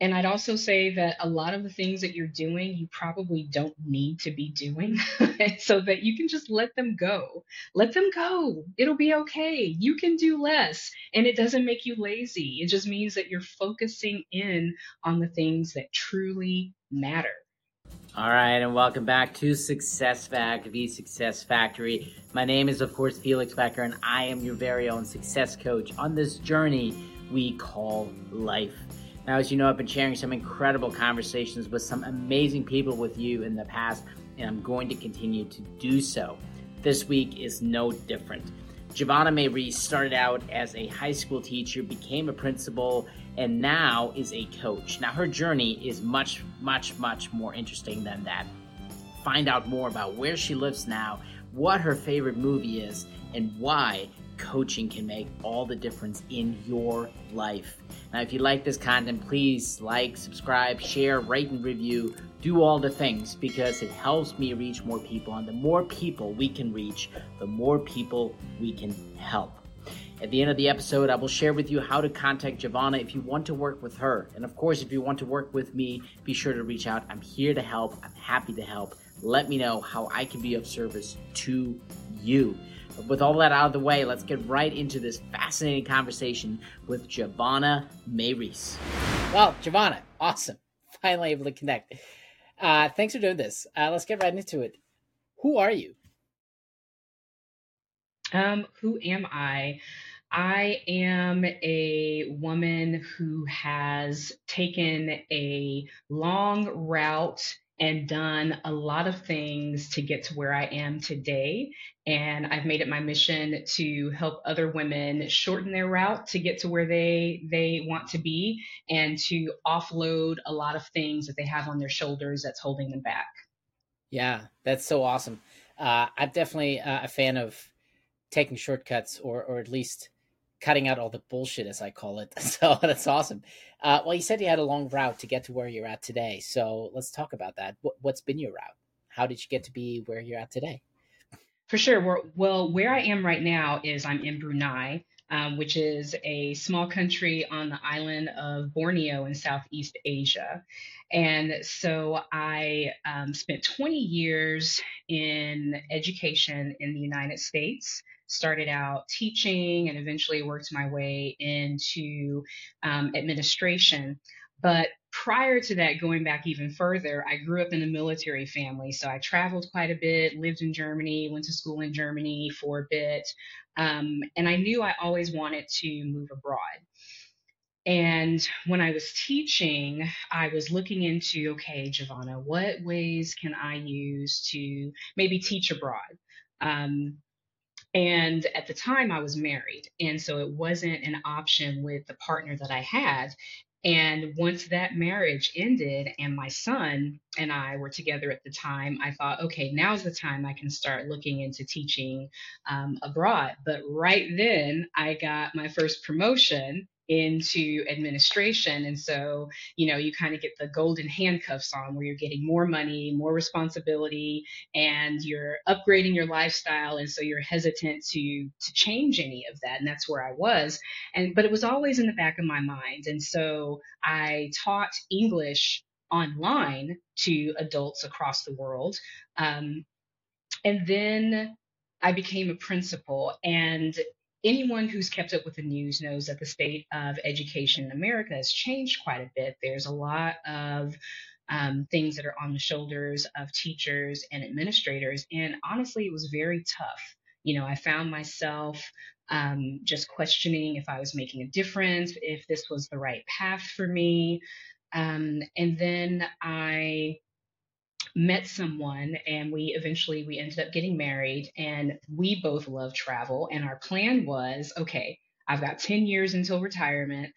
and I'd also say that a lot of the things that you're doing, you probably don't need to be doing so that you can just let them go. Let them go. It'll be okay. You can do less. And it doesn't make you lazy. It just means that you're focusing in on the things that truly matter. All right, and welcome back to Success Factory, the Success Factory. My name is, of course, Felix Becker, and I am your very own success coach on this journey we call life. Now, as you know, I've been sharing some incredible conversations with some amazing people with you in the past, and I'm going to continue to do so. This week is no different. Javonna May started out as a high school teacher, became a principal, and now is a coach. Now, her journey is much, much, much more interesting than that. Find out more about where she lives now, what her favorite movie is, and why coaching can make all the difference in your life. Now, if you like this content, please like, subscribe, share, rate, and review. Do all the things because it helps me reach more people. And the more people we can reach, the more people we can help. At the end of the episode, I will share with you how to contact Javonna if you want to work with her. And of course, if you want to work with me, be sure to reach out. I'm here to help. I'm happy to help. Let me know how I can be of service to you. But with all that out of the way, let's get right into this fascinating conversation with Giovanna May Reese. Well, Javonna, awesome. Finally able to connect. Uh, thanks for doing this. Uh, let's get right into it. Who are you? Um, who am I? I am a woman who has taken a long route and done a lot of things to get to where I am today. And I've made it my mission to help other women shorten their route to get to where they they want to be and to offload a lot of things that they have on their shoulders that's holding them back. Yeah, that's so awesome. Uh, I'm definitely uh, a fan of taking shortcuts or or at least cutting out all the bullshit, as I call it. So that's awesome. Uh, well, you said you had a long route to get to where you're at today. So let's talk about that. What, what's been your route? How did you get to be where you're at today? For sure. Well, where I am right now is I'm in Brunei, um, which is a small country on the island of Borneo in Southeast Asia. And so I um, spent 20 years in education in the United States started out teaching and eventually worked my way into um, administration. But prior to that, going back even further, I grew up in a military family. So I traveled quite a bit, lived in Germany, went to school in Germany for a bit. Um, and I knew I always wanted to move abroad. And when I was teaching, I was looking into okay, Javonna, what ways can I use to maybe teach abroad? Um, and at the time, I was married. And so it wasn't an option with the partner that I had. And once that marriage ended and my son and I were together at the time, I thought, okay, now's the time I can start looking into teaching um, abroad. But right then, I got my first promotion into administration. And so, you know, you kind of get the golden handcuffs on where you're getting more money, more responsibility, and you're upgrading your lifestyle. And so you're hesitant to to change any of that. And that's where I was. And but it was always in the back of my mind. And so I taught English online to adults across the world. Um, and then I became a principal. And anyone who's kept up with the news knows that the state of education in America has changed quite a bit. There's a lot of um, things that are on the shoulders of teachers and administrators. And honestly, it was very tough. You know, I found myself um, just questioning if I was making a difference, if this was the right path for me. Um, and then I met someone and we eventually we ended up getting married and we both love travel and our plan was okay i've got 10 years until retirement.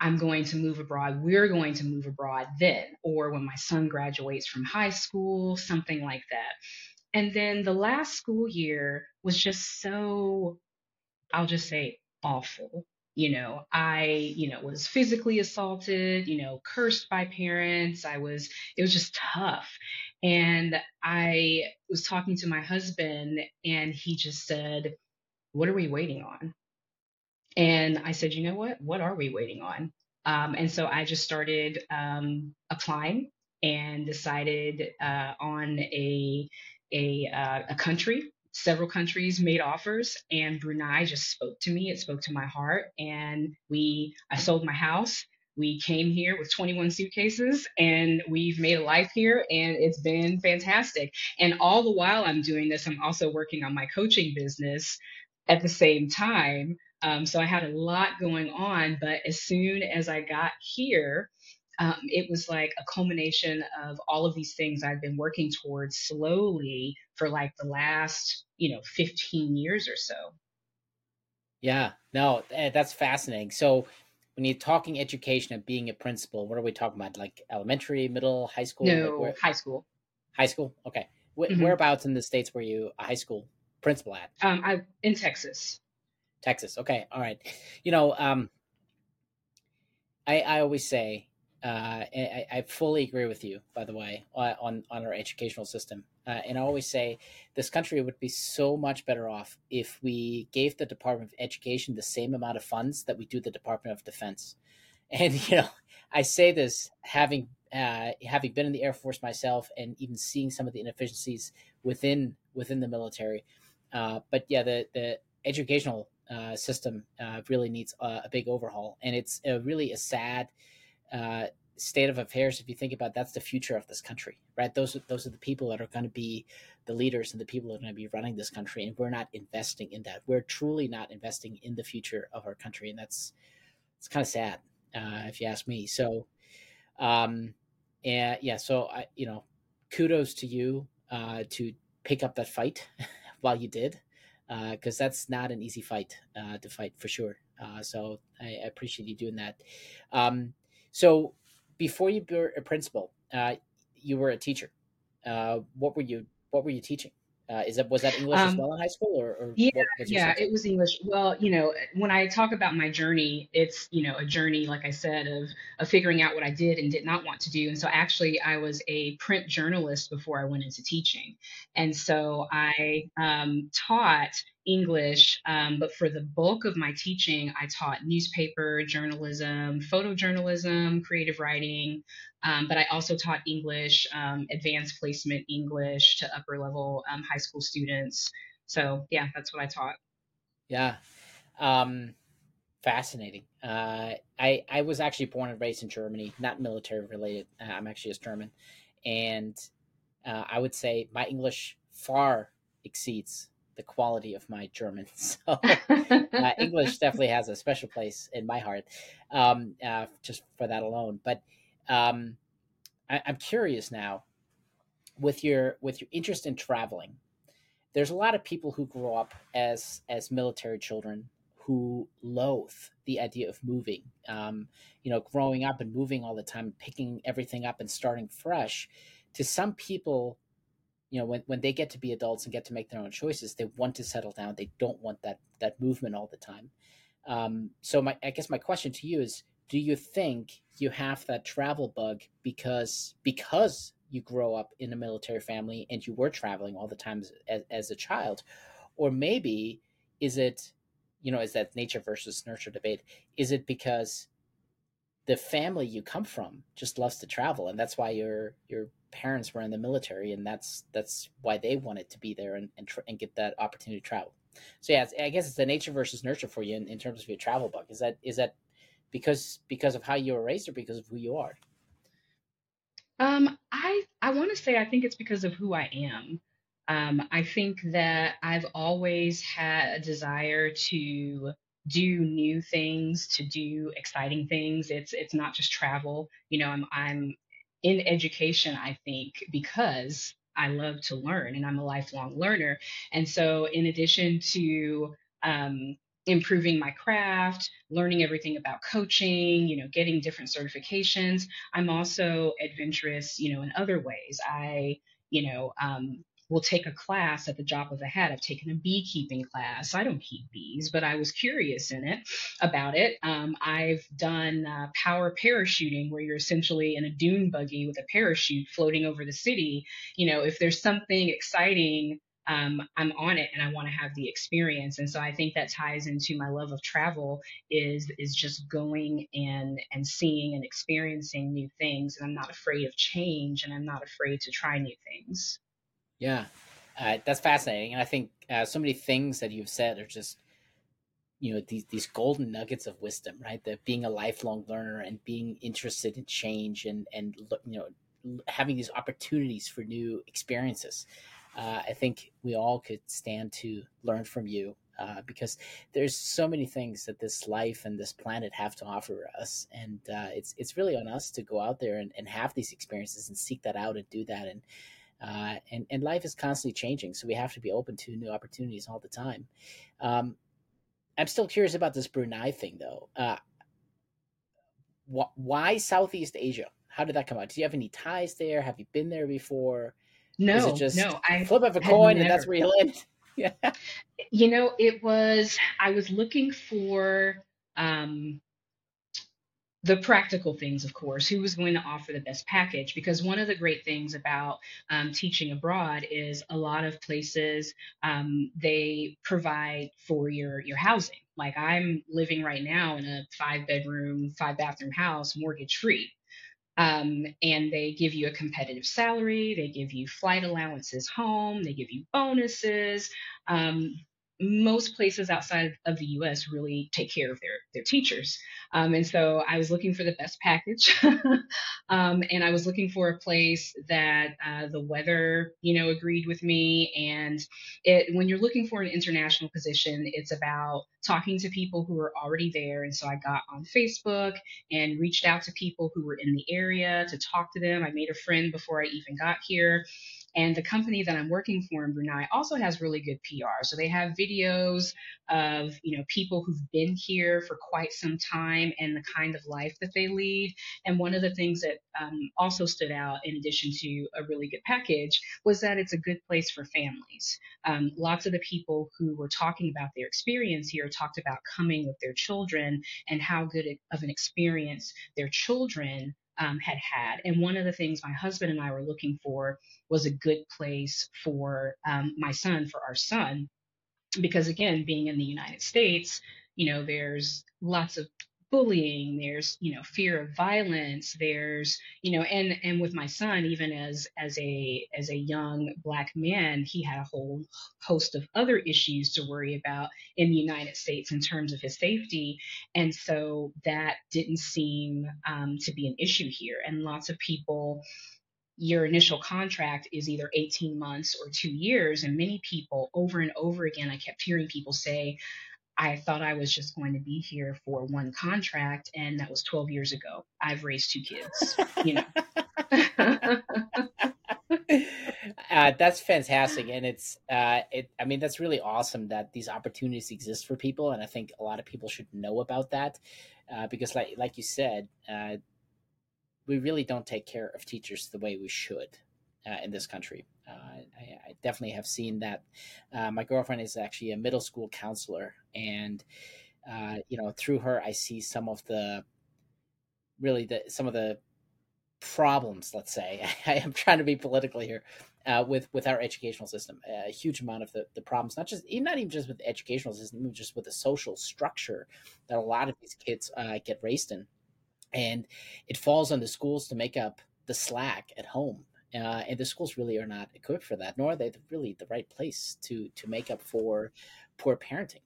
I'm going to move abroad. We're going to move abroad then or when my son graduates from high school something like that. And then the last school year was just so i'll just say awful you know i you know was physically assaulted you know cursed by parents. I was it was just tough. And i was talking to my husband and he just said what are we waiting on? And i said you know what? What are we waiting on? Um, and so I just started um, applying and decided uh, on a a, uh, a country. Several countries made offers, and Brunei just spoke to me. It spoke to my heart, and we. I sold my house. We came here with 21 suitcases, and we've made a life here, and it's been fantastic. And all the while I'm doing this, I'm also working on my coaching business at the same time. Um, so I had a lot going on, but as soon as I got here, um, it was like a culmination of all of these things I've been working towards slowly for like the last, you know, 15 years or so. Yeah, no, eh, that's fascinating. So when you're talking education and being a principal, what are we talking about? Like elementary, middle, high school? No, like high school. High school? Okay. Wh- mm-hmm. Whereabouts in the States were you a high school principal at? Um, I in Texas. Texas. Okay. All right. You know, um, I, I always say uh, I, I, fully agree with you, by the way, on on our educational system. Uh, and I always say this country would be so much better off if we gave the Department of Education the same amount of funds that we do the Department of Defense. And you know, I say this having uh, having been in the Air Force myself, and even seeing some of the inefficiencies within within the military. Uh, but yeah, the the educational uh, system uh, really needs a, a, big overhaul, and it's a, really a sad uh, state of affairs if you think about that's the future of this country right those those are the people that are going to be the leaders and the people that are going to be running this country and we're not investing in that we're truly not investing in the future of our country and that's it's kind of sad uh, if you ask me so um and yeah so i you know kudos to you uh to pick up that fight while you did because uh, that's not an easy fight uh, to fight for sure. Uh, so I, I, appreciate you doing that. Um, so before you were a principal, uh, you were a teacher. Uh, what were you What were you teaching? Uh, is that was that English um, as well in high school, or, or yeah, yeah, subject? it was English. Well, you know, when I talk about my journey, it's you know a journey, like I said, of of figuring out what I did and did not want to do. And so actually, I was a print journalist before I went into teaching, and so I um, taught English, um, but for the bulk of my teaching, I taught newspaper journalism, photojournalism, creative writing, um, but I also taught English, um, advanced placement English to upper level um, high school students. So yeah, that's what I taught. Yeah, um, fascinating. Uh, I I was actually born and raised in Germany, not military related. Uh, I'm actually a German, and uh, I would say my English far exceeds the quality of my German. So uh, English definitely has a special place in my heart, um, uh, just for that alone. But um, I, I'm curious now, with your with your interest in traveling, there's a lot of people who grow up as as military children who loathe the idea of moving. Um, you know, growing up and moving all the time, picking everything up and starting fresh. To some people, you know when, when they get to be adults and get to make their own choices they want to settle down. They don't want that that movement all the time. Um, so my i guess my question to you is do you think you have that travel bug because because you grow up in a military family and you were traveling all the time as, as a child? Or maybe is it you know is that nature versus nurture debate is it because the family you come from just loves to travel and that's why your your parents were in the military, and that's that's why they wanted to be there and and, tr- and get that opportunity to travel. So yeah, I guess it's the nature versus nurture for you in, in terms of your travel bug. Is that is that because because of how you were raised or because of who you are? Um, I I want to say I think it's because of who I am. Um, I think that I've always had a desire to do new things, to do exciting things. It's it's not just travel. You know, I'm I'm in education, I think, because I love to learn and I'm a lifelong learner. And so, in addition to um, improving my craft, learning everything about coaching, you know, getting different certifications, I'm also adventurous, you know, in other ways. I, you know, um, will take a class at the drop of a hat. I've taken a beekeeping class. I don't keep bees, but I was curious in it about it. Um, I've done uh, power parachuting, where you're essentially in a dune buggy with a parachute floating over the city. You know, if there's something exciting um, I'm on it and I want to have the experience. And so I think that ties into my love of travel is is just going and and seeing and experiencing new things. And I'm not afraid of change and I'm not afraid to try new things. Yeah, uh, that's fascinating. And I think uh, so many things that you've said are just you know these these golden nuggets of wisdom right that being a lifelong learner and being interested in change and and you know having these opportunities for new experiences uh, I think we all could stand to learn from you uh, because there's so many things that this life and this planet have to offer us, and uh, it's it's really on us to go out there and, and have these experiences and seek that out and do that. And uh, and and life is constantly changing, so we have to be open to new opportunities all the time. Um, I'm still curious about this Brunei thing, though. Uh, wh- why Southeast Asia? How did that come out? Do you have any ties there? Have you been there before? No, Is it just no. I flip up a coin never. and that's where you land. yeah. You know, it was. I was looking for um, the practical things, of course, who was going to offer the best package. Because one of the great things about um, teaching abroad is a lot of places um, they provide for your your housing. Like I'm living right now in a five bedroom, five bathroom house, mortgage free. Um, and they give you a competitive salary, they give you flight allowances home, they give you bonuses. Um, most places outside of the US really take care of their, their teachers. Um, and so I was looking for the best package. um, and I was looking for a place that uh, the weather, you know, agreed with me. And it, when you're looking for an international position, it's about talking to people who are already there. And so I got on Facebook and reached out to people who were in the area to talk to them. I made a friend before I even got here. And the company that I'm working for in Brunei also has really good PR. So they have videos of, you know, people who've been here for quite some time and the kind of life that they lead. And one of the things that um, also stood out, in addition to a really good package, was that it's a good place for families. Um, lots of the people who were talking about their experience here talked about coming with their children and how good of an experience their children um, had had. And one of the things my husband and I were looking for was a good place for um, my son, for our son, because again, being in the United States, you know, there's lots of bullying there's you know fear of violence there's you know and and with my son even as as a as a young black man he had a whole host of other issues to worry about in the united states in terms of his safety and so that didn't seem um, to be an issue here and lots of people your initial contract is either 18 months or two years. And many people, over and over again, I kept hearing people say, I thought I was just going to be here for one contract, and that was 12 years ago. I've raised two kids, you know. uh, that's fantastic, and it's uh, it. I mean, that's really awesome that these opportunities exist for people, and I think a lot of people should know about that uh, because, like like you said, uh, we really don't take care of teachers the way we should uh, in this country. Uh, I, I, definitely have seen that. Uh, my girlfriend is actually a middle school counselor, and uh, you know, through her, I see some of the really the some of the problems. Let's say I am trying to be political here. Uh, with with our educational system, a huge amount of the, the problems, not just not even just with the educational system, even just with the social structure that a lot of these kids uh, get raised in, and it falls on the schools to make up the slack at home uh, and the schools really are not equipped for that, nor are they really the right place to to make up for poor parenting.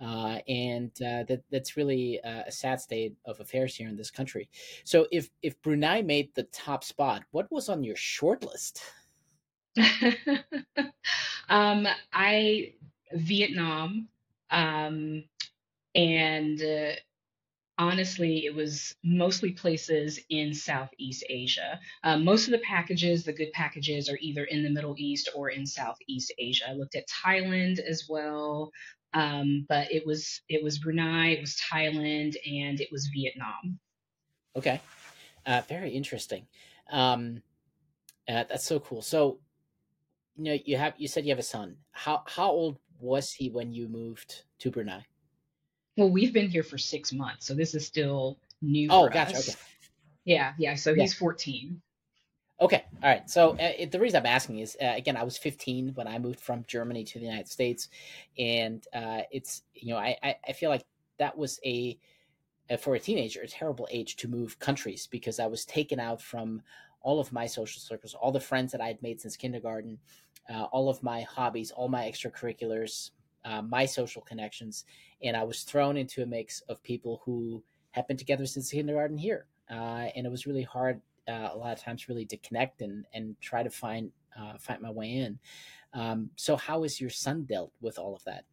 Uh, and uh, that that's really a sad state of affairs here in this country. So, if if Brunei made the top spot, what was on your short list? um, I Vietnam, um, and uh, honestly, it was mostly places in Southeast Asia. Um, most of the packages, the good packages, are either in the Middle East or in Southeast Asia. I looked at Thailand as well, um, but it was it was Brunei, it was Thailand, and it was Vietnam. Okay, uh, very interesting. Um, uh, that's so cool. So, you know, you have you said you have a son. How how old was he when you moved to Brunei? Well, we've been here for six months, so this is still new. Oh, gotcha. Us. Okay. Yeah, yeah. So yeah. he's 14. Okay, all right. So uh, it, the reason I'm asking is, uh, again, I was 15 when I moved from Germany to the United States, and uh, it's you know I, I, I feel like that was a uh, for a teenager a terrible age to move countries because I was taken out from all of my social circles, all the friends that I had made since kindergarten, uh, all of my hobbies, all my extracurriculars, uh, my social connections, and I was thrown into a mix of people who had been together since kindergarten here, and it was really hard uh, a lot of times really to connect and and try to find uh, find my way in. Um, so how is your son dealt with all of that?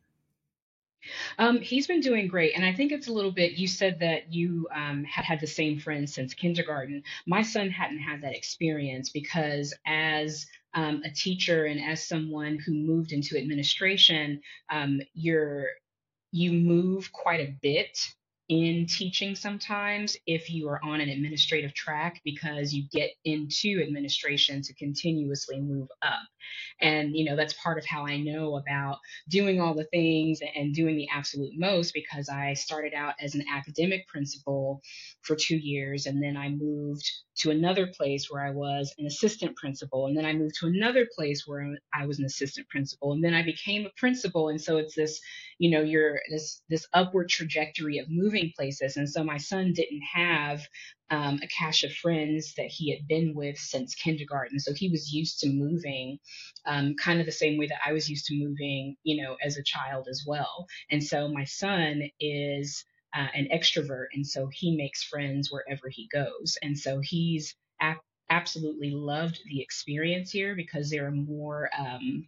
Um, he's been doing great, and I think it's a little bit. You said that you um, had had the same friends since kindergarten. My son hadn't had that experience because, as um, a teacher and as someone who moved into administration, um, you're you move quite a bit in teaching sometimes if you are on an administrative track because you get into administration to continuously move up. And, you know, that's part of how I know about doing all the things and doing the absolute most because I started out as an academic principal for two years and then I moved to another place where I was an assistant principal. And then I moved to another place where I was an assistant principal. And then I became a principal. And so it's this, you know, you're this this upward trajectory of moving places. And so my son didn't have um, a cache of friends that he had been with since kindergarten. So he was used to moving um, kind of the same way that I was used to moving, you know, as a child as well. And so my son is uh, an extrovert, and so he makes friends wherever he goes. And so he's absolutely loved the experience here because there are more um,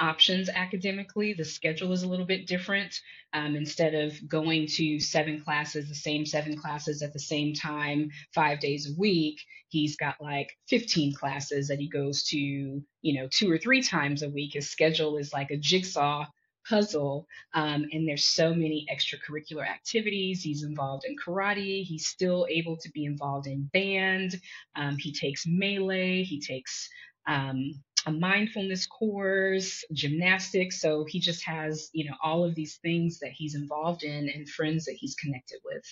options academically. The schedule is a little bit different. Um, instead of going to seven classes, the same seven classes at the same time, five days a week, he's got like 15 classes that he goes to, you know, two or three times a week. His schedule is like a jigsaw puzzle. Um, and there's so many extracurricular activities. He's involved in karate. He's still able to be involved in band. Um, he takes Malay. He takes um, a mindfulness course, gymnastics. So he just has, you know, all of these things that he's involved in and friends that he's connected with.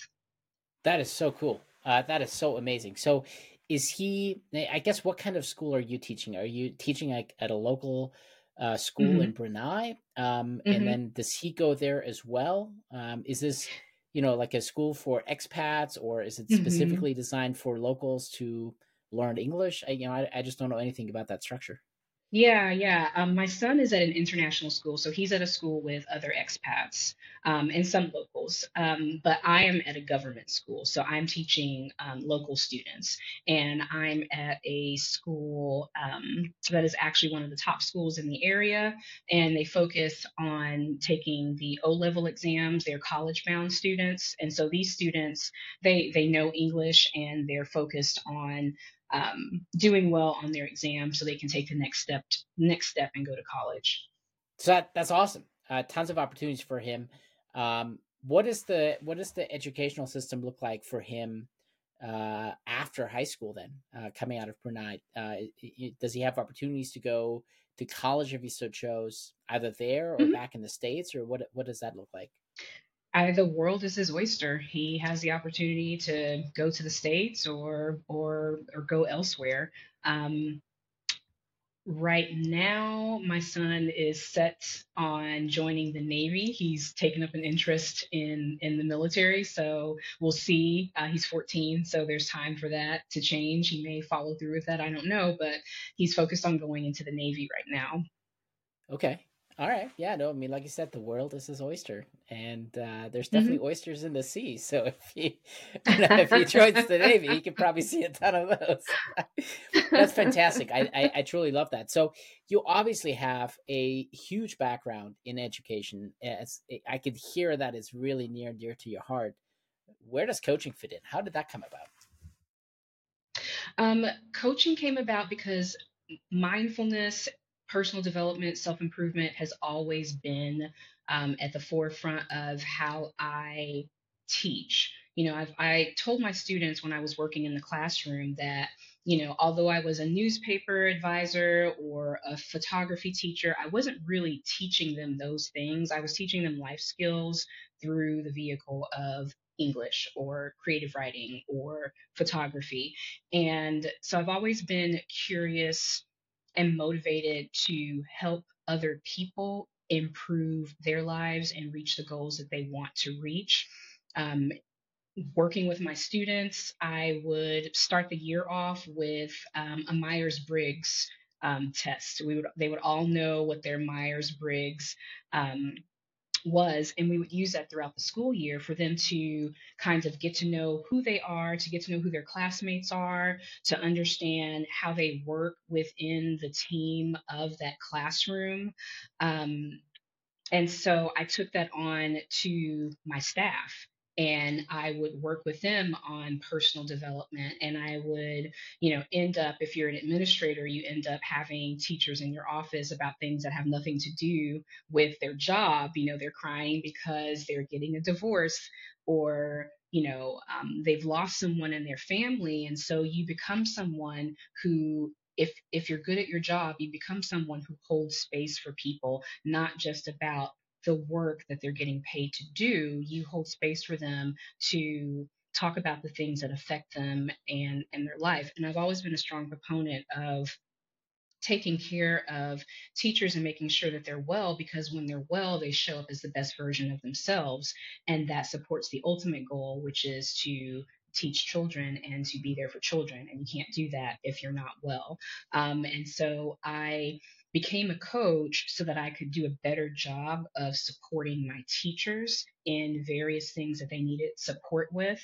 That is so cool. Uh, that is so amazing. So, is he? I guess what kind of school are you teaching? Are you teaching like at a local uh, school mm-hmm. in Brunei. Um, mm-hmm. And then does he go there as well? Um, is this, you know, like a school for expats or is it mm-hmm. specifically mm-hmm. designed for locals to learn English? I, you know, I, I just don't know anything about that structure. Yeah, yeah. Um, my son is at an international school, so he's at a school with other expats um, and some locals. Um, but I am at a government school, so I'm teaching um, local students, and I'm at a school um, that is actually one of the top schools in the area, and they focus on taking the O level exams. They're college-bound students, and so these students they they know English and they're focused on um, doing well on their exam so they can take the next step next step and go to college. So that, that's awesome. Uh, tons of opportunities for him. Um, what is the what does the educational system look like for him uh, after high school then uh, coming out of brunei? Uh, does he have opportunities to go to college if he so chose either there or mm-hmm. back in the states or what what does that look like I, the world is his oyster. He has the opportunity to go to the states or or or go elsewhere. Um, right now, my son is set on joining the Navy. He's taken up an interest in in the military, so we'll see. Uh, he's 14, so there's time for that to change. He may follow through with that. I don't know, but he's focused on going into the Navy right now. Okay, all right. Yeah, no, I mean, like you said, the world is his oyster, and uh, there's definitely mm-hmm. oysters in the sea. So if he, if he joins the Navy, he can probably see a ton of those. That's fantastic. I, I, I truly love that. So you obviously have a huge background in education. As I could hear that is really near and dear to your heart. Where does coaching fit in? How did that come about? Um, coaching came about because mindfulness personal development, self improvement has always been um, at the forefront of how I teach. You know, I've, I told my students when I was working in the classroom that, you know, although I was a newspaper advisor or a photography teacher, I wasn't really teaching them those things. I was teaching them life skills through the vehicle of English or creative writing or photography. And so I've always been curious and motivated to help other people improve their lives and reach the goals that they want to reach. Um, working with my students, I would start the year off with um, a Myers Briggs um, test. We would they would all know what their Myers Briggs um, was, and we would use that throughout the school year for them to kind of get to know who they are, to get to know who their classmates are, to understand how they work within the team of that classroom. Um, and so I took that on to my staff and I would work with them on personal development. And I would, you know, end up, if you're an administrator, you end up having teachers in your office about things that have nothing to do with their job. You know, they're crying because they're getting a divorce or you know um, they've lost someone in their family and so you become someone who if if you're good at your job you become someone who holds space for people not just about the work that they're getting paid to do, you hold space for them to talk about the things that affect them and and their life. And I've always been a strong proponent of taking care of teachers and making sure that they're well because when they're well they show up as the best version of themselves and that supports the ultimate goal which is to teach children and to be there for children and you can't do that if you're not well um, and so i became a coach so that I could do a better job of supporting my teachers in various things that they needed support with.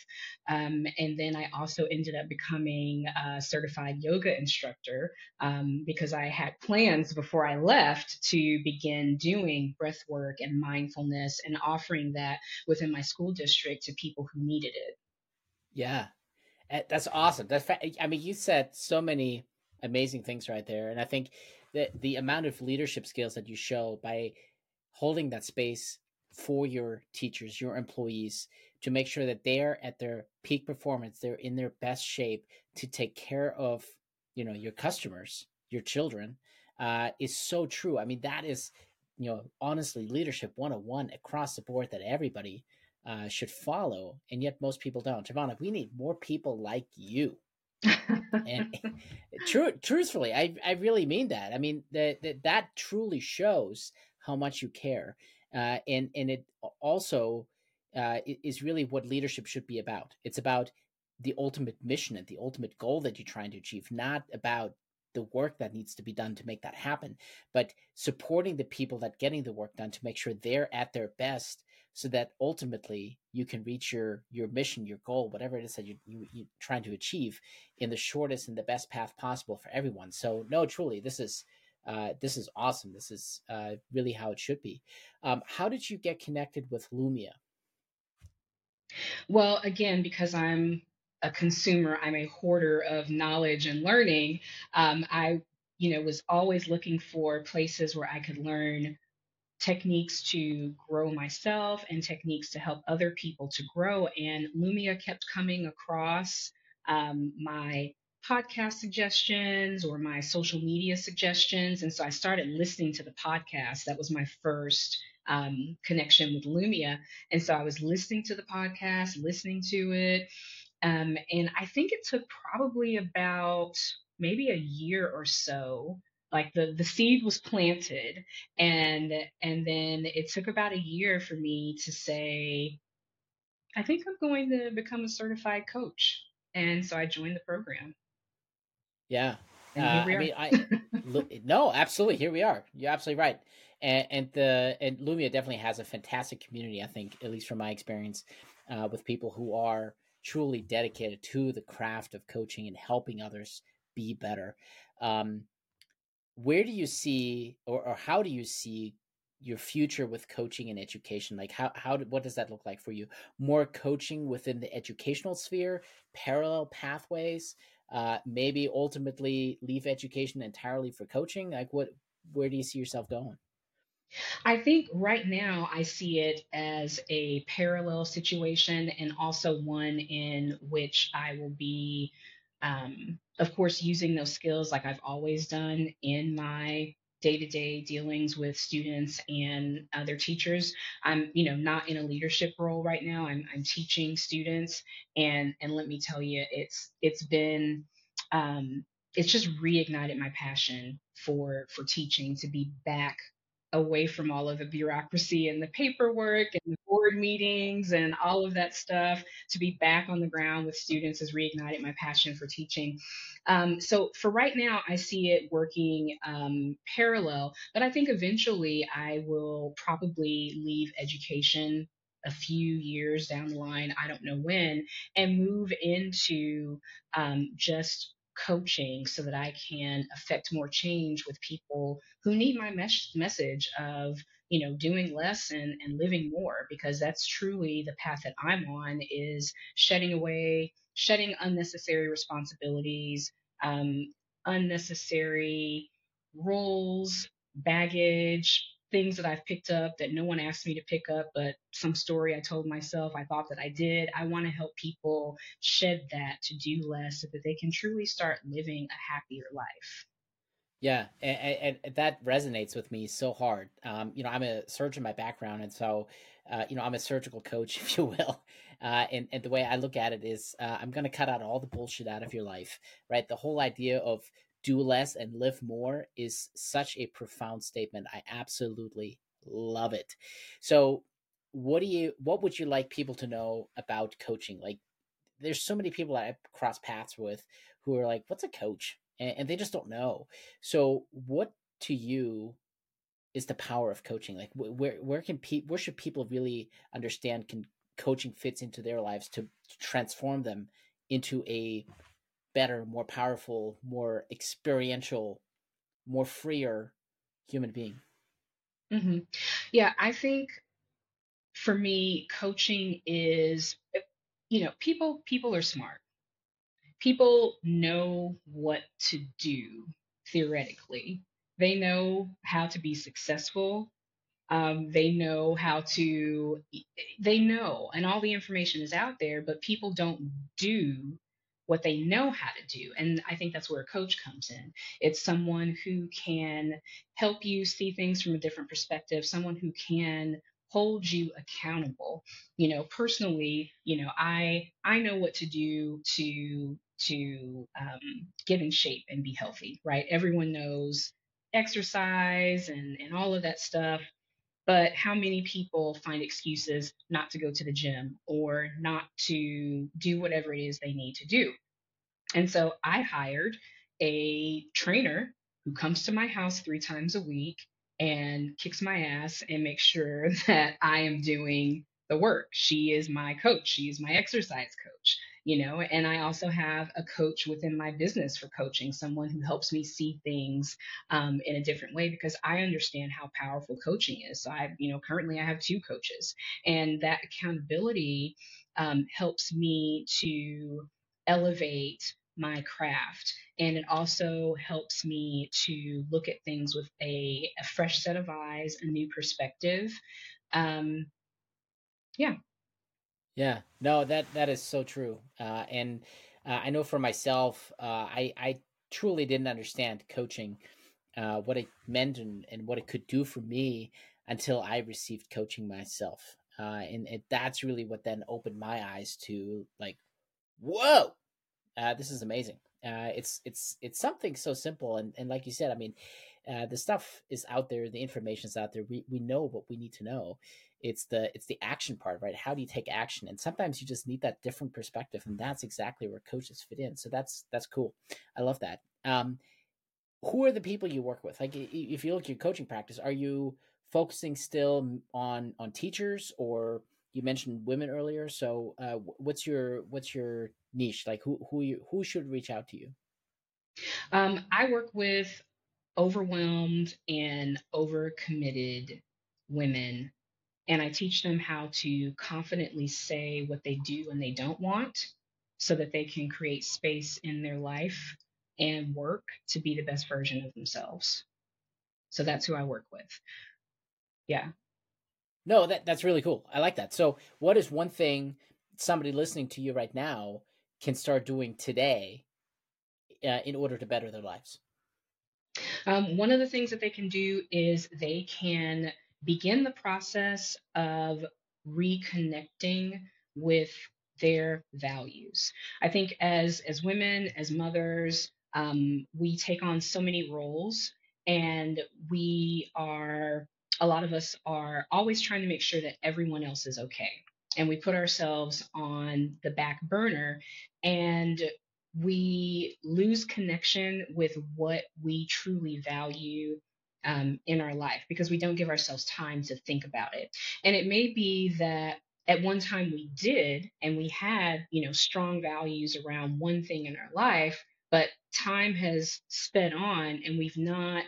Um, and then I also ended up becoming a certified yoga instructor um, because I had plans before I left to begin doing breath work and mindfulness and offering that within my school district to people who needed it. Yeah, eh, that's awesome. That's I mean, you said so many amazing things right there, and I think the the amount of leadership skills that you show by holding that space for your teachers, your employees, to make sure that they're at their peak performance, they're in their best shape to take care of, you know, your customers, your children, uh, is so true. I mean, that is, you know, honestly, leadership 101 across the board that everybody uh, should follow, and yet most people don't. Javonna, we need more people like you and true, truthfully, I I really mean that. I mean that that that truly shows how much you care, uh, and and it also uh, is really what leadership should be about. It's about the ultimate mission and the ultimate goal that you're trying to achieve, not about the work that needs to be done to make that happen, but supporting the people that getting the work done to make sure they're at their best so that ultimately you can reach your your mission your goal whatever it is that you, you you're trying to achieve in the shortest and the best path possible for everyone. So no truly this is uh, this is awesome. This is uh, really how it should be. Um, how did you get connected with lumia? Well again because i'm a consumer i'm a hoarder of knowledge and learning um, i you know was always looking for places where i could learn techniques to grow myself and techniques to help other people to grow. And Lumia kept coming across um, my podcast suggestions or my social media suggestions. And so I started listening to the podcast. That was my first um, connection with Lumia. And so I was listening to the podcast, listening to it. Um, and I think it took probably about maybe a year or so like the the seed was planted and and then it took about a year for me to say i think i'm going to become a certified coach. And so i joined the program. Yeah. Uh, i mean i no absolutely here we are. You're absolutely right. And, and the and lumia definitely has a fantastic community i think at least from my experience uh, with people who are truly dedicated to the craft of coaching and helping others be better. Um, where do you see or, or how do you see your future with coaching and education? Like how how what does that look like for you? More coaching within the educational sphere parallel pathways uh maybe ultimately leave education entirely for coaching? Like what where do you see yourself going? I think right now I see it as a parallel situation and also one in which I will be um, of course, using those skills like I've always done in my day-to-day dealings with students and other teachers. I'm you know not in a leadership role right now. I'm, I'm teaching students. And and let me tell you it's it's been um, it's just reignited my passion for for teaching to be back away from all of the bureaucracy and the paperwork and board meetings and all of that stuff to be back on the ground with students has reignited my passion for teaching. Um, so for right now i see it working um, parallel but i think eventually i will probably leave education a few years down the line i don't know when and move into um, just coaching so that I can affect more change with people who need my mes- message of you know doing less and, and living more because that's truly the path that I'm on is shedding away shedding unnecessary responsibilities um, unnecessary roles baggage things that I've picked up that no one asked me to pick up, but some story I told myself I thought that I did. I want to help people shed that to do less so that they can truly start living a happier life. Yeah, and, and, that resonates with me so hard. Um, you know, I'm a surgeon by background, and so, uh, you know, I'm a surgical coach, if you will. Uh, and, and the way I look at it is, uh, I'm going to cut out all the bullshit out of your life, right? The whole idea of do less and live more is such a profound statement. I absolutely love it. So, what do you what would you like people to know about coaching? Like there's so many people that I cross paths with who are like, "What's a coach?" And, and they just don't know. So, what to you is the power of coaching? Like where where can pe- where should people really understand can coaching fits into their lives to transform them into a better, more powerful, more experiential, more freer human being. Mm-hmm. Yeah, I think for me, coaching is, you know, people people are smart. People know what to do theoretically. They know how to be successful. Um, they know how to. They know, and all the information is out there, but people don't do what they know how to do. And I think that's where a coach comes in. It's someone who can help you see things from a different perspective, someone who can hold you accountable you know personally you know i i know what to do to to um, get in shape and be healthy right everyone knows exercise and and all of that stuff but how many people find excuses not to go to the gym or not to do whatever it is they need to do? And so I hired a trainer who comes to my house three times a week and kicks my ass and makes sure that I am doing the work. She is my coach, she is my exercise coach you know and i also have a coach within my business for coaching someone who helps me see things um, in a different way because i understand how powerful coaching is. So i you know currently i have two coaches and that accountability um, helps me to elevate my craft and it also helps me to look at things with a, a fresh set of eyes a new perspective. Um, yeah yeah, no, that that is so true. Uh, and uh, I know for myself, uh, I I truly didn't understand coaching, uh, what it meant and, and what it could do for me until I received coaching myself. Uh, and it, that's really what then opened my eyes to like, whoa, uh, this is amazing. it's it's it's something so simple and, and like you said, I mean, the stuff is out there, the information is out there. We we know what we need to know. It's the it's the action part right? How do you take action? And sometimes you just need that different perspective and that's exactly where coaches fit in. So that's that's cool. I love that. Um who are the people you work with? Like if you look at your coaching practice are you focusing still on on teachers or you mentioned women earlier? So uh, what's your what's your niche? Like who who you who should reach out to you? Um, i work with overwhelmed and overcommitted women and I teach them how to confidently say what they do and they don't want so that they can create space in their life and work to be the best version of themselves. So that's who I work with. Yeah. No, that that's really cool. I like that. So, what is one thing somebody listening to you right now can start doing today uh, in order to better their lives? Um, one of the things that they can do is they can begin the process of reconnecting with their values. I think as as women, as mothers, um, we take on so many roles, and we are a lot of us are always trying to make sure that everyone else is okay, and we put ourselves on the back burner, and we lose connection with what we truly value um, in our life because we don't give ourselves time to think about it. And it may be that at one time we did and we had, you know, strong values around one thing in our life, but time has sped on and we've not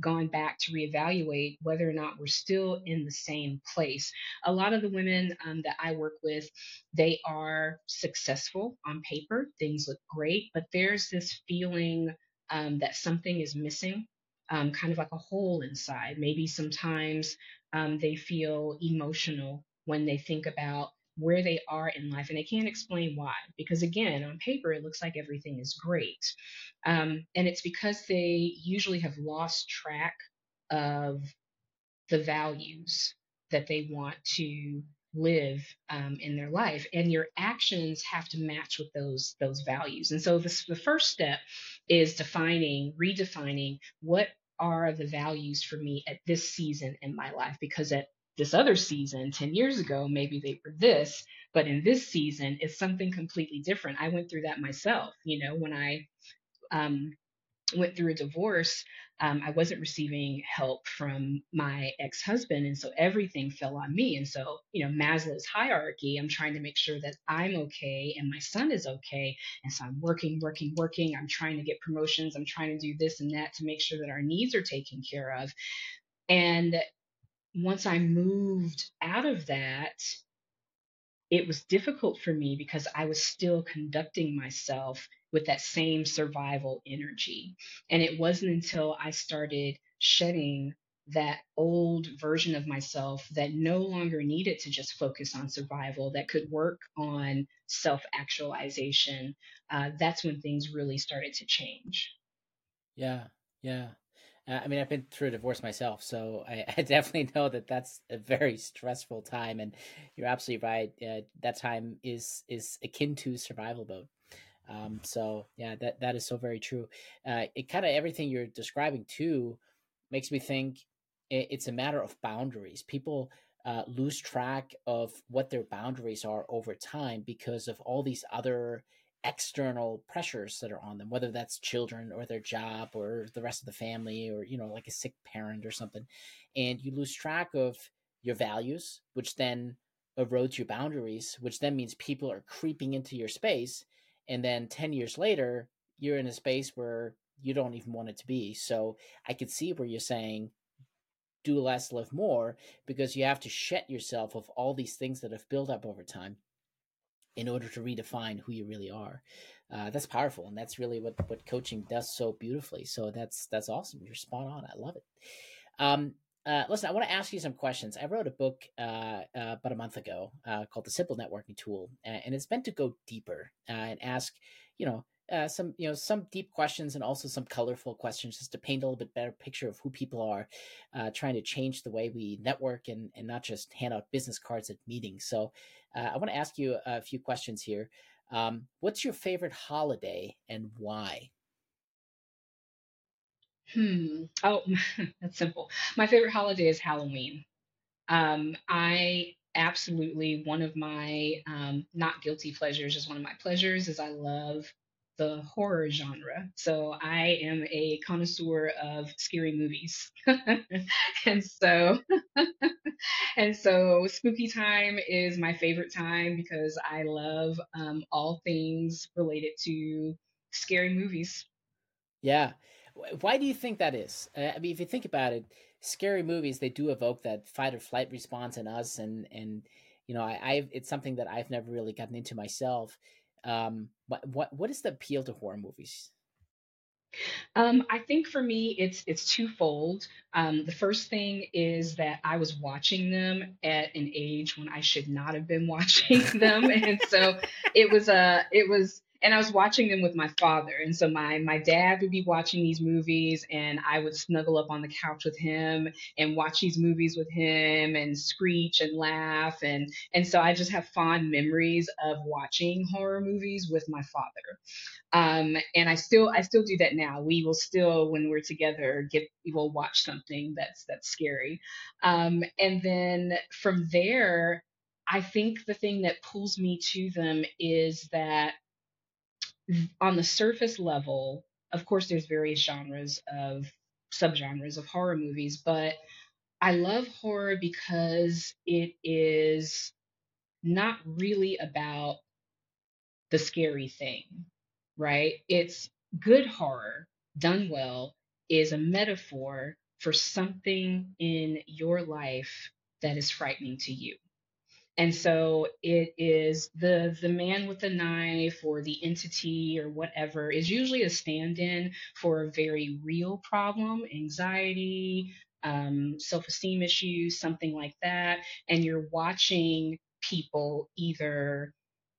gone back to reevaluate whether or not we're still in the same place. A lot of the women um, that I work with, they are successful on paper, things look great, but there's this feeling um, that something is missing. Um, kind of like a hole inside. Maybe sometimes um, they feel emotional when they think about where they are in life and they can't explain why because again on paper it looks like everything is great. Um, and it's because they usually have lost track of the values that they want to live um, in their life and your actions have to match with those those values. And so this, the first step is defining redefining what are the values for me at this season in my life because at this other season 10 years ago maybe they were this but in this season it's something completely different. I went through that myself you know when i um, went through a divorce um, i wasn't receiving help from my ex-husband and so everything fell on me. And so you know maslow's hierarchy i'm trying to make sure that i'm okay and my son is okay. And so i'm working working working. I'm trying to get promotions. I'm trying to do this and that to make sure that our needs are taken care of. And once I moved out of that, it was difficult for me because I was still conducting myself with that same survival energy. And it wasn't until I started shedding that old version of myself that no longer needed to just focus on survival, that could work on self actualization, uh, that's when things really started to change. Yeah, yeah. Uh, I mean, I've been through a divorce myself, so I, I, definitely know that that's a very stressful time. And you're absolutely right. Uh, that time is is akin to survival mode. Um, so yeah, that that is so very true. Uh, it kind of everything you're describing too makes me think it, it's a matter of boundaries. People uh, lose track of what their boundaries are over time because of all these other external pressures that are on them, whether that's children or their job or the rest of the family or, you know, like a sick parent or something. And you lose track of your values, which then erodes your boundaries, which then means people are creeping into your space. And then 10 years later, you're in a space where you don't even want it to be. So I could see where you're saying, do less, live more, because you have to shed yourself of all these things that have built up over time in order to redefine who you really are. Uh, that's powerful, and that's really what what coaching does so beautifully. So that's that's awesome. You're spot on. I love it. Um, uh, listen, I want to ask you some questions. I wrote a book uh, uh, about a month ago uh, called The Simple Networking Tool, and it's meant to go deeper uh, and ask, you know, uh, some you know some deep questions and also some colorful questions just to paint a little bit better picture of who people are uh, trying to change the way we network and, and not just hand out business cards at meetings so uh, i want to ask you a few questions here. Um, what's your favorite holiday and why? Hmm. Oh that's simple. My favorite holiday is halloween. Um, i absolutely one of my um, not guilty pleasures is one of my pleasures is i love the horror genre. So I am a connoisseur of scary movies. and so and so spooky time is my favorite time because I love um, all things related to scary movies. Yeah. Why do you think that is? Uh, I mean, if you think about it, scary movies they do evoke that fight or flight response in us, and and you know, I, I've it's something that I've never really gotten into myself. Um, what what what is the appeal to horror movies? Um, I think for me, it's it's twofold. Um, the first thing is that I was watching them at an age when I should not have been watching them, and so it was a it was and I was watching them with my father. And so my my dad would be watching these movies, and I would snuggle up on the couch with him and watch these movies with him and screech and laugh. And and so I just have fond memories of watching horror movies with my father. Um, and I still I still do that now. We will still when we're together get we will watch something that's that's scary. Um, and then from there, I think the thing that pulls me to them is that on the surface level, of course, there's various genres of subgenres of horror movies, but I love horror because it is not really about the scary thing, right? It's good horror done well is a metaphor for something in your life that is frightening to you. And so it is the the man with the knife or the entity or whatever is usually a stand-in for a very real problem, anxiety, um, self-esteem issues, something like that. And you're watching people either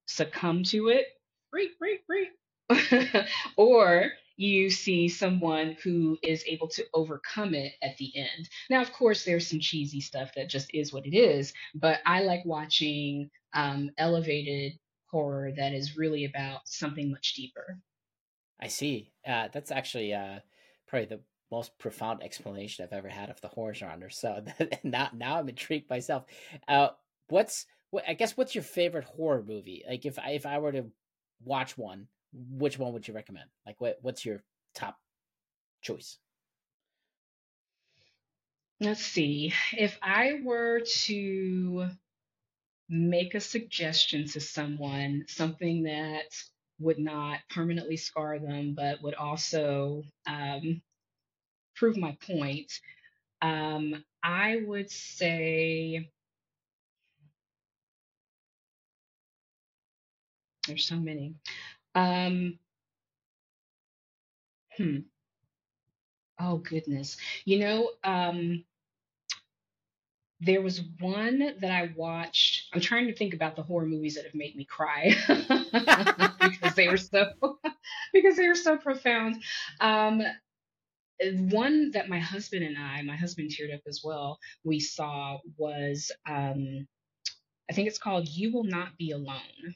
succumb to it, freak, freak, freak, or you see someone who is able to overcome it at the end. Now, of course, there's some cheesy stuff that just is what it is, but I like watching um, elevated horror that is really about something much deeper. I see. Uh, that's actually uh, probably the most profound explanation I've ever had of the horror genre. So now, now I'm intrigued myself. Uh, what's what, I guess what's your favorite horror movie? Like if I, if I were to watch one, which one would you recommend? Like, what what's your top choice? Let's see. If I were to make a suggestion to someone, something that would not permanently scar them, but would also um, prove my point, um, I would say there's so many. Um, hmm. Oh goodness. You know, um, there was one that I watched. I'm trying to think about the horror movies that have made me cry because they were so because they were so profound. Um, one that my husband and I, my husband teared up as well. We saw was um, I think it's called "You Will Not Be Alone."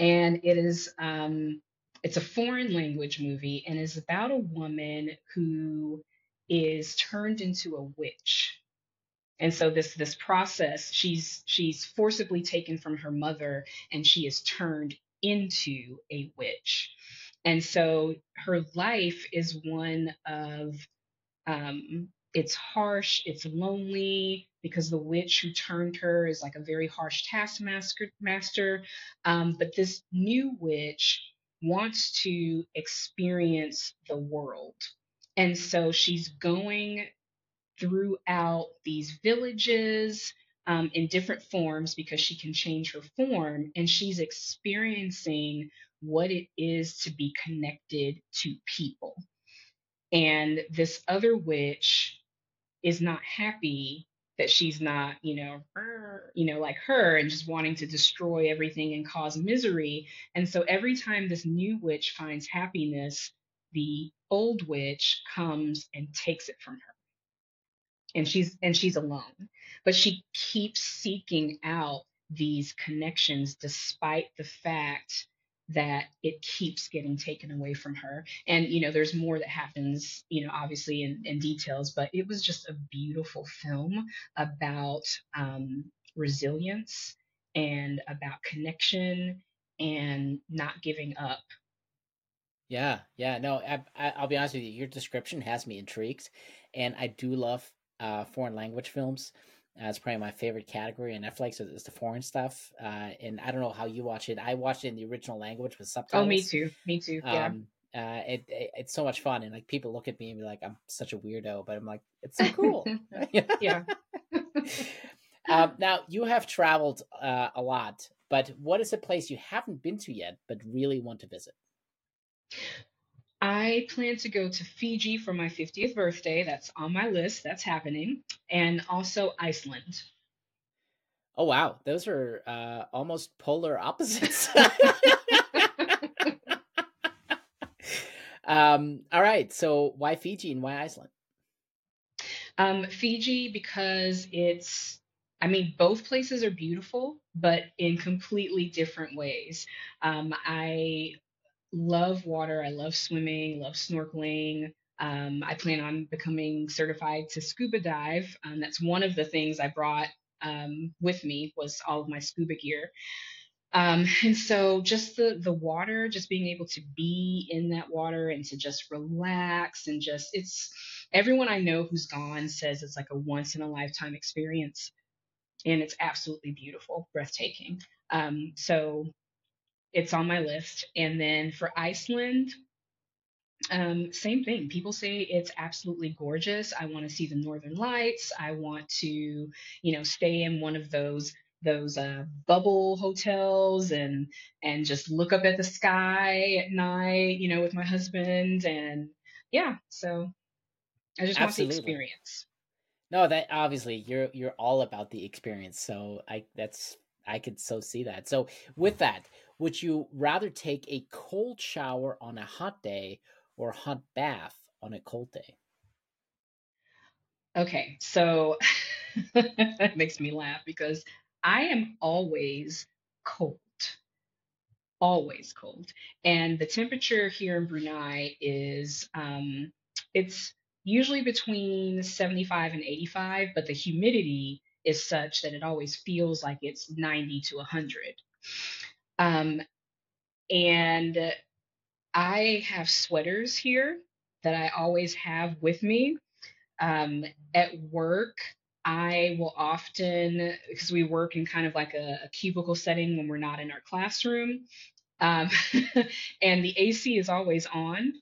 And it is um, it's a foreign language movie and is about a woman who is turned into a witch. And so this this process she's she's forcibly taken from her mother and she is turned into a witch. And so her life is one of um, it's harsh, it's lonely because the witch who turned her is like a very harsh taskmaster. Master, um, but this new witch wants to experience the world, and so she's going throughout these villages um, in different forms because she can change her form, and she's experiencing what it is to be connected to people. And this other witch is not happy that she's not, you know, you know, like her and just wanting to destroy everything and cause misery. And so every time this new witch finds happiness, the old witch comes and takes it from her. And she's and she's alone. But she keeps seeking out these connections despite the fact that it keeps getting taken away from her. And, you know, there's more that happens, you know, obviously in, in details, but it was just a beautiful film about um, resilience and about connection and not giving up. Yeah, yeah, no, I, will be honest with you. Your description has me intrigued, and I do love uh, foreign language films. Uh, it's probably my favorite category on Netflix is the foreign stuff. Uh, and I don't know how you watch it. I watched it in the original language with subtitles. Oh, me too. Me too. Yeah. Um, uh, it, it, it's so much fun, and like people look at me and be like, "I'm such a weirdo," but I'm like, "It's so cool." yeah. um, now you have traveled uh, a lot, but what is a place you haven't been to yet but really want to visit? I plan to go to Fiji for my 50th birthday. That's on my list. That's happening. And also Iceland. Oh wow, those are uh, almost polar opposites. um, all right. So why Fiji and why Iceland? Um, Fiji because it's I mean, both places are beautiful, but in completely different ways. Um, I love water. I love swimming, love snorkeling. Um, I plan on becoming certified to scuba dive. Um, that's one of the things I brought um, with me was all of my scuba gear. Um, and so just the the water, just being able to be in that water and to just relax and just it's everyone I know who's gone says it's like a once in a lifetime experience and it's absolutely beautiful, breathtaking. Um, so it's on my list. And then for Iceland, um, same thing. People say it's absolutely gorgeous. I want to see the northern lights. I want to, you know, stay in one of those those uh, bubble hotels and and just look up at the sky at night, you know, with my husband and yeah. So I just absolutely. want the experience. No, that obviously you're you're all about the experience. So I that's I could so see that. So with that, would you rather take a cold shower on a hot day or a hot bath on a cold day? Okay, so that makes me laugh because I am always cold. Always cold. And the temperature here in Brunei is um it's usually between 75 and 85, but the humidity is such that it always feels like it's 90 to 100. Um, and I have sweaters here that I always have with me. Um, at work, I will often, because we work in kind of like a, a, cubicle setting when we're not in our classroom, um, and the AC is always on.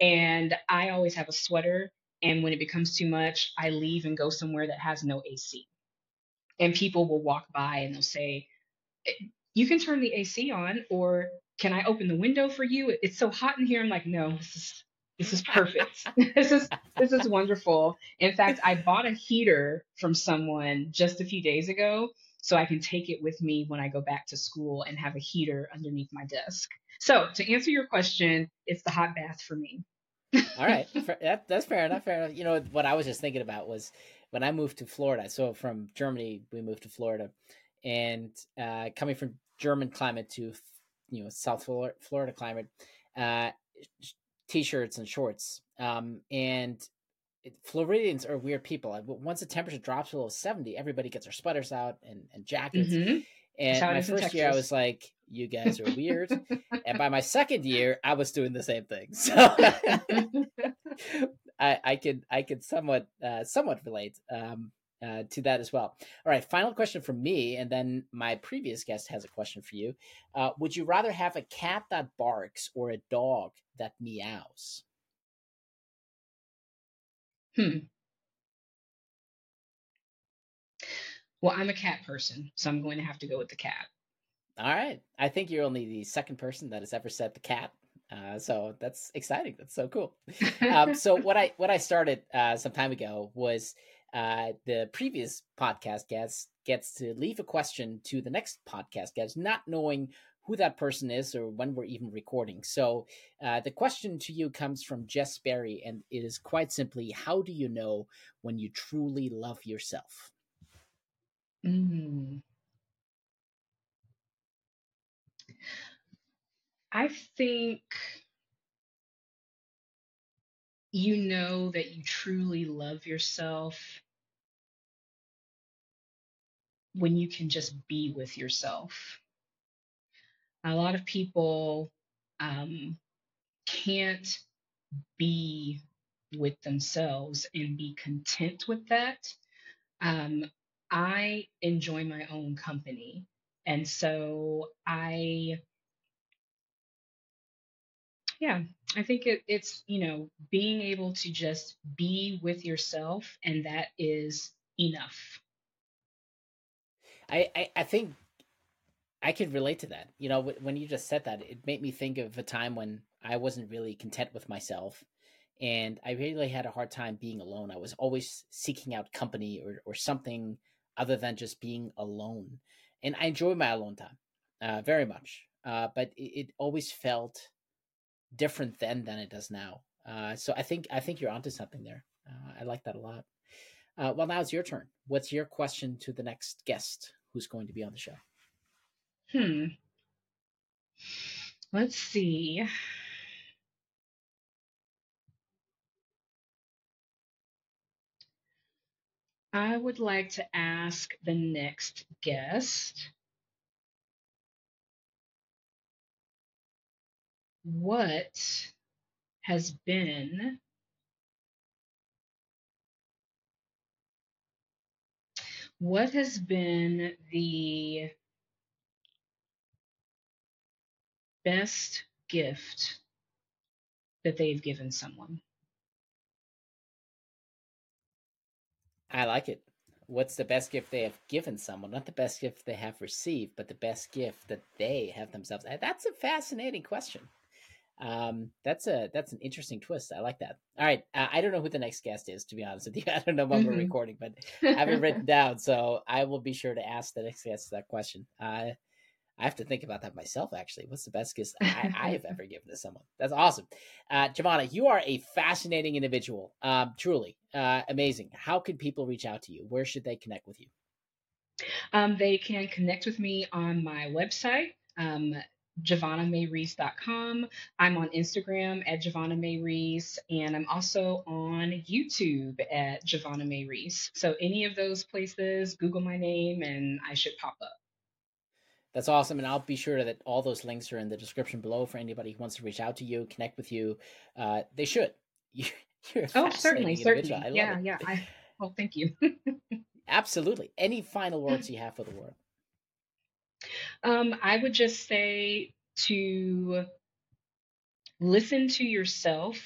And I always have a sweater and when it becomes too much, I leave and go somewhere that has no AC. And people will walk by and they'll say, eh, You can turn the AC on, or can I open the window for you? It's so hot in here. I'm like, No, this is this is perfect. this is this is wonderful. In fact, I bought a heater from someone just a few days ago so I can take it with me when I go back to school and have a heater underneath my desk. So, to answer your question, it's the hot bath for me. All right, that, that's fair enough. Fair enough. You know what I was just thinking about was when I moved to Florida. So from Germany, we moved to Florida, and uh, coming from German climate to you know South Florida climate, uh, t-shirts and shorts. Um, and Floridians are weird people. Once the temperature drops below seventy, everybody gets their sweaters out and, and jackets. Mm-hmm. And my first year, I was like, "You guys are weird." and by my second year, I was doing the same thing. So I, I could I could somewhat uh, somewhat relate um, uh, to that as well. All right, final question from me, and then my previous guest has a question for you. Uh, would you rather have a cat that barks or a dog that meows? Hmm. Well, I'm a cat person, so I'm going to have to go with the cat. All right. I think you're only the second person that has ever said the cat. Uh, so that's exciting. That's so cool. Um, so what I what I started uh, some time ago was uh, the previous podcast guest gets to leave a question to the next podcast guest, not knowing who that person is or when we're even recording. So uh, the question to you comes from Jess Berry, and it is quite simply, how do you know when you truly love yourself? Mm. I think you know that you truly love yourself when you can just be with yourself. A lot of people um, can't be with themselves and be content with that. Um, I enjoy my own company. And so I, yeah, I think it, it's, you know, being able to just be with yourself, and that is enough. I, I, I think I could relate to that. You know, when you just said that, it made me think of a time when I wasn't really content with myself and I really had a hard time being alone. I was always seeking out company or, or something other than just being alone. And I enjoy my alone time uh, very much. Uh, but it, it, always felt different then than it does now. Uh, so I think I think you're onto something there. Uh, I like that a lot. Uh, well, now it's your turn. What's your question to the next guest who's going to be on the show? Hmm. Let's see. I would like to ask the next guest what has been what has been the best gift that they've given someone? I like it. What's the best gift they have given someone? Not the best gift they have received, but the best gift that they have themselves. That's a fascinating question. Um, that's a that's an interesting twist. I like that. All right, uh, I don't know who the next guest is. To be honest with you, I don't know when mm-hmm. we're recording, but I have it written down, so I will be sure to ask the next guest that question. Uh, I have to think about that myself. Actually, what's the best gift I, I have ever given to someone? That's awesome, uh, Javonna. You are a fascinating individual. Um, truly uh, amazing. How can people reach out to you? Where should they connect with you? Um, they can connect with me on my website, um, JavonnaMay I'm on Instagram at Javonna May and I'm also on YouTube at Javonna May So any of those places, Google my name and I should pop up. That's awesome. And I'll be sure that all those links are in the description below for anybody who wants to reach out to you, connect with you. Uh, they should. You're oh, certainly, certainly. yeah, it. yeah. I, well, thank you. Absolutely. Any final words you have for the world? Um, I would just say to listen to yourself,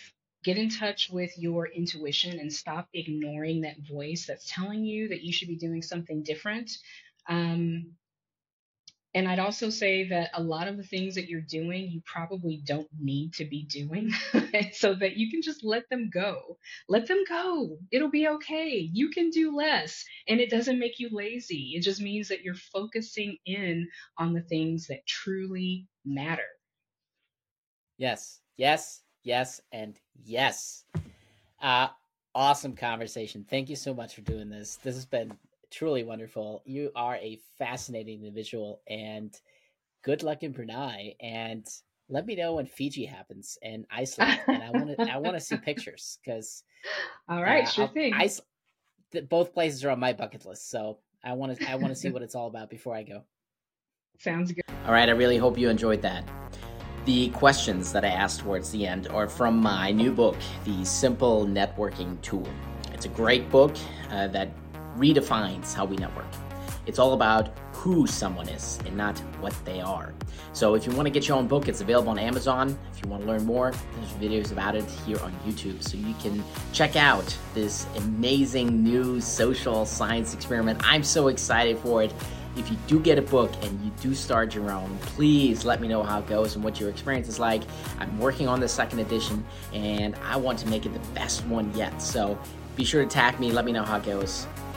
get in touch with your intuition, and stop ignoring that voice that's telling you that you should be doing something different. Um, and I'd also say that a lot of the things that you're doing, you probably don't need to be doing, so that you can just let them go. Let them go. It'll be okay. You can do less. And it doesn't make you lazy. It just means that you're focusing in on the things that truly matter. Yes, yes, yes, and yes. Uh, awesome conversation. Thank you so much for doing this. This has been truly wonderful. You are a fascinating individual, and good luck in Brunei. And let me know when Fiji happens and Iceland, and I want to I want to see pictures because. All right, uh, sure I'll, thing. Ice, both places are on my bucket list, so I want to I want to see what it's all about before I go. Sounds good. All right, I really hope you enjoyed that. The questions that I asked towards the end are from my new book, The Simple Networking Tool. It's a great book uh, that redefines how we network. It's all about who someone is and not what they are. So if you want to get your own book, it's available on Amazon. If you want to learn more, there's videos about it here on YouTube. So you can check out this amazing new social science experiment. I'm so excited for it. If you do get a book and you do start your own, please let me know how it goes and what your experience is like. I'm working on the second edition and I want to make it the best one yet. So be sure to tag me, let me know how it goes.